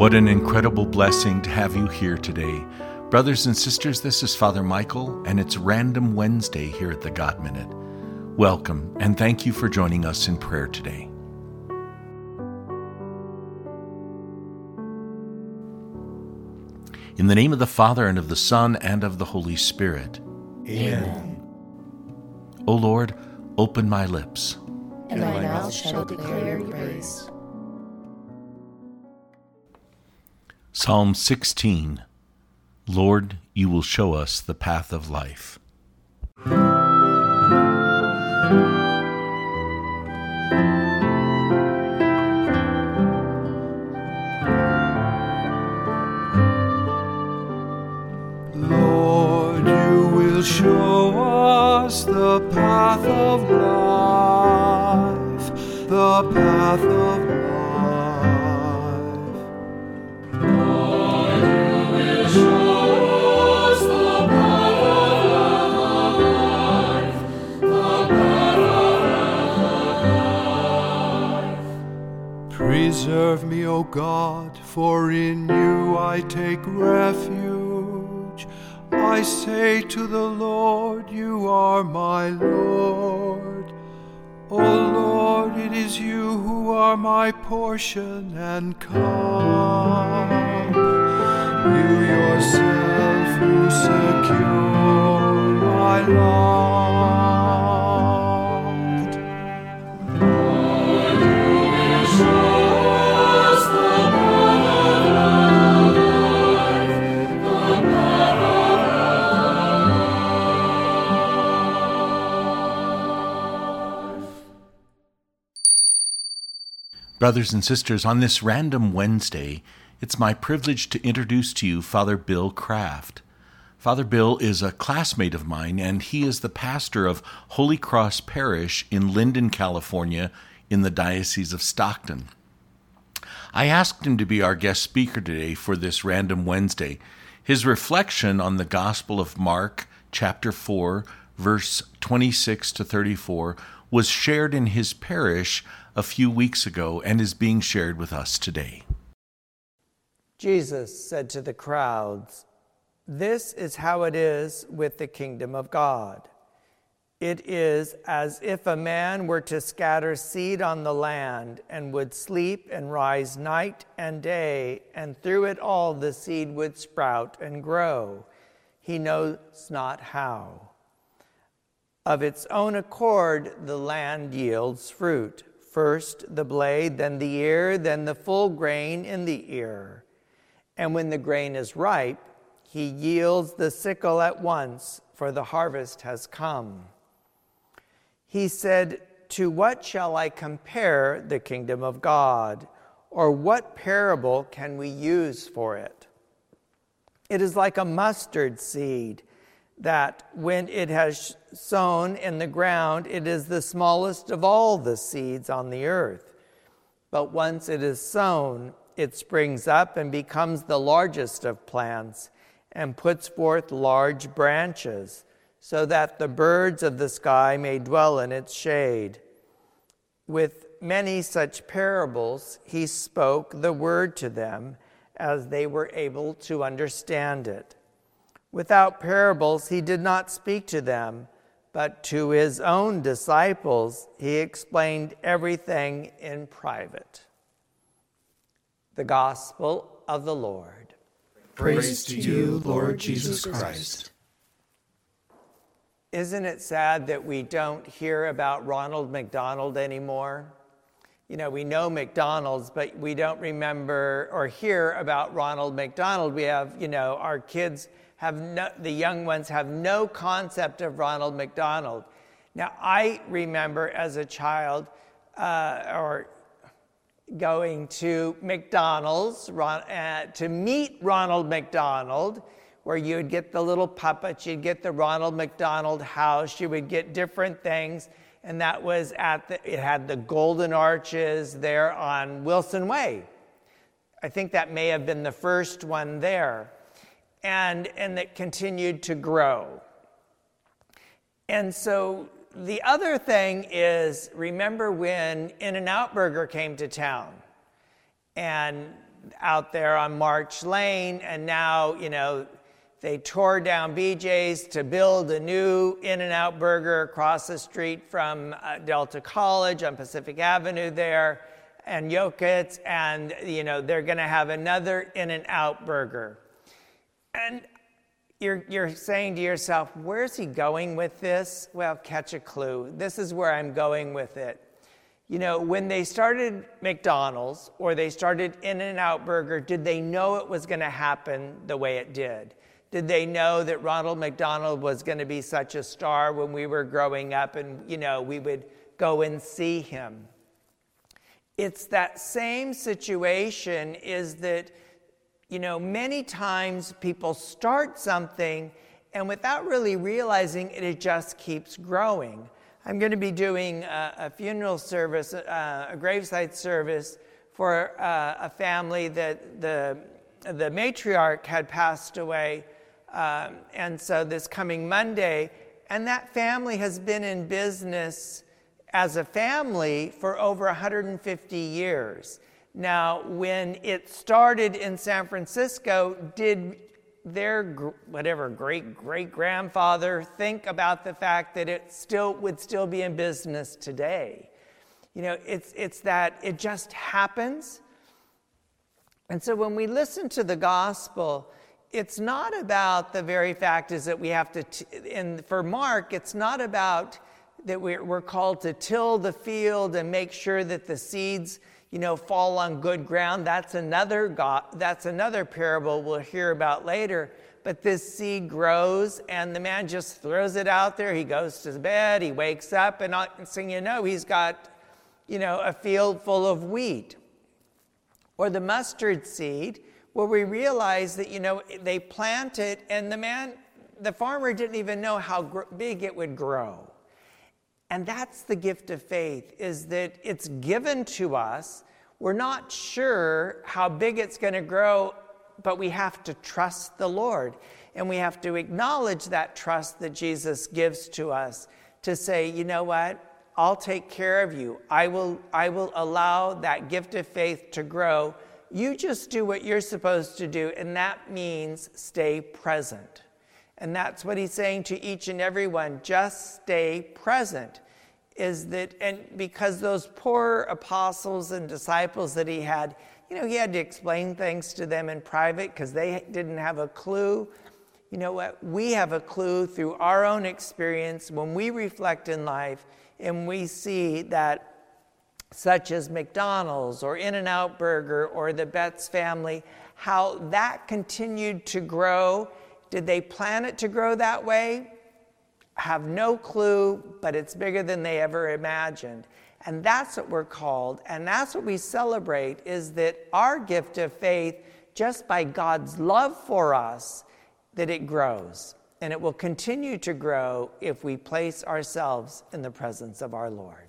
What an incredible blessing to have you here today. Brothers and sisters, this is Father Michael, and it's Random Wednesday here at the God Minute. Welcome, and thank you for joining us in prayer today. In the name of the Father, and of the Son, and of the Holy Spirit. Amen. O Lord, open my lips, and my mouth shall declare your praise. Psalm 16 Lord, you will show us the path of life. Lord, you will show us the path of life, the path of Preserve me, O God, for in you I take refuge. I say to the Lord, You are my Lord. O Lord, it is you who are my portion and cup. You yourself who secure my life. Brothers and sisters, on this random Wednesday, it's my privilege to introduce to you Father Bill Kraft. Father Bill is a classmate of mine, and he is the pastor of Holy Cross Parish in Linden, California, in the Diocese of Stockton. I asked him to be our guest speaker today for this random Wednesday. His reflection on the Gospel of Mark, chapter 4, verse 26 to 34, was shared in his parish a few weeks ago and is being shared with us today. Jesus said to the crowds, This is how it is with the kingdom of God. It is as if a man were to scatter seed on the land and would sleep and rise night and day, and through it all the seed would sprout and grow. He knows not how. Of its own accord, the land yields fruit first the blade, then the ear, then the full grain in the ear. And when the grain is ripe, he yields the sickle at once, for the harvest has come. He said, To what shall I compare the kingdom of God? Or what parable can we use for it? It is like a mustard seed that when it has sown in the ground, it is the smallest of all the seeds on the earth. But once it is sown, it springs up and becomes the largest of plants and puts forth large branches, so that the birds of the sky may dwell in its shade. With many such parables, he spoke the word to them as they were able to understand it. Without parables, he did not speak to them, but to his own disciples, he explained everything in private. The Gospel of the Lord. Praise to you, Lord Jesus Christ. Isn't it sad that we don't hear about Ronald McDonald anymore? You know, we know McDonald's, but we don't remember or hear about Ronald McDonald. We have, you know, our kids have no, the young ones have no concept of Ronald McDonald. Now, I remember as a child, uh, or going to McDonald's uh, to meet Ronald McDonald where you would get the little puppets, you'd get the Ronald McDonald house, you would get different things. And that was at the, it had the golden arches there on Wilson Way. I think that may have been the first one there. And, and it continued to grow. And so the other thing is remember when In N Out Burger came to town and out there on March Lane, and now, you know, they tore down BJ's to build a new In N Out Burger across the street from uh, Delta College on Pacific Avenue there, and Yokit's, and you know they're going to have another In N Out Burger. And you're, you're saying to yourself, where's he going with this? Well, catch a clue. This is where I'm going with it. You know, when they started McDonald's or they started In N Out Burger, did they know it was going to happen the way it did? Did they know that Ronald McDonald was going to be such a star when we were growing up and, you know, we would go and see him? It's that same situation is that, you know, many times people start something and without really realizing it, it just keeps growing. I'm going to be doing a, a funeral service, uh, a graveside service for uh, a family that the, the matriarch had passed away um, and so this coming Monday, and that family has been in business as a family for over 150 years. Now, when it started in San Francisco, did their whatever great great grandfather think about the fact that it still would still be in business today? You know, it's it's that it just happens. And so when we listen to the gospel, it's not about the very fact is that we have to, t- and for Mark, it's not about that we're, we're called to till the field and make sure that the seeds, you know, fall on good ground. That's another God, that's another parable we'll hear about later. But this seed grows, and the man just throws it out there. He goes to bed, he wakes up, and next thing you know, he's got, you know, a field full of wheat. Or the mustard seed, where we realize that, you know, they planted and the man, the farmer didn't even know how big it would grow. And that's the gift of faith, is that it's given to us. We're not sure how big it's going to grow, but we have to trust the Lord. And we have to acknowledge that trust that Jesus gives to us to say, you know what? I'll take care of you. I will, I will allow that gift of faith to grow you just do what you're supposed to do, and that means stay present. And that's what he's saying to each and every one just stay present. Is that, and because those poor apostles and disciples that he had, you know, he had to explain things to them in private because they didn't have a clue. You know what? We have a clue through our own experience when we reflect in life and we see that such as McDonald's or In N Out Burger or the Betts family, how that continued to grow. Did they plan it to grow that way? Have no clue, but it's bigger than they ever imagined. And that's what we're called, and that's what we celebrate is that our gift of faith, just by God's love for us, that it grows. And it will continue to grow if we place ourselves in the presence of our Lord.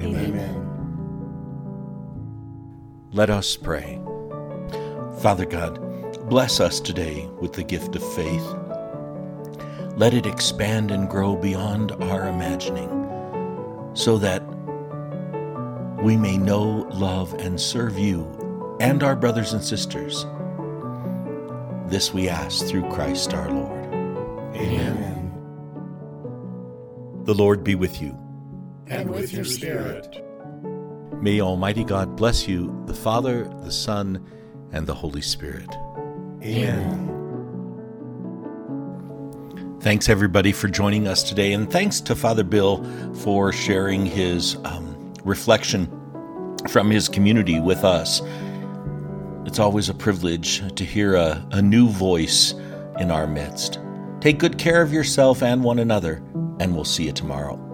Amen. Let us pray. Father God, bless us today with the gift of faith. Let it expand and grow beyond our imagining so that we may know, love, and serve you and our brothers and sisters. This we ask through Christ our Lord. Amen. The Lord be with you. And with your spirit. May Almighty God bless you, the Father, the Son, and the Holy Spirit. Amen. Thanks, everybody, for joining us today, and thanks to Father Bill for sharing his um, reflection from his community with us. It's always a privilege to hear a, a new voice in our midst. Take good care of yourself and one another, and we'll see you tomorrow.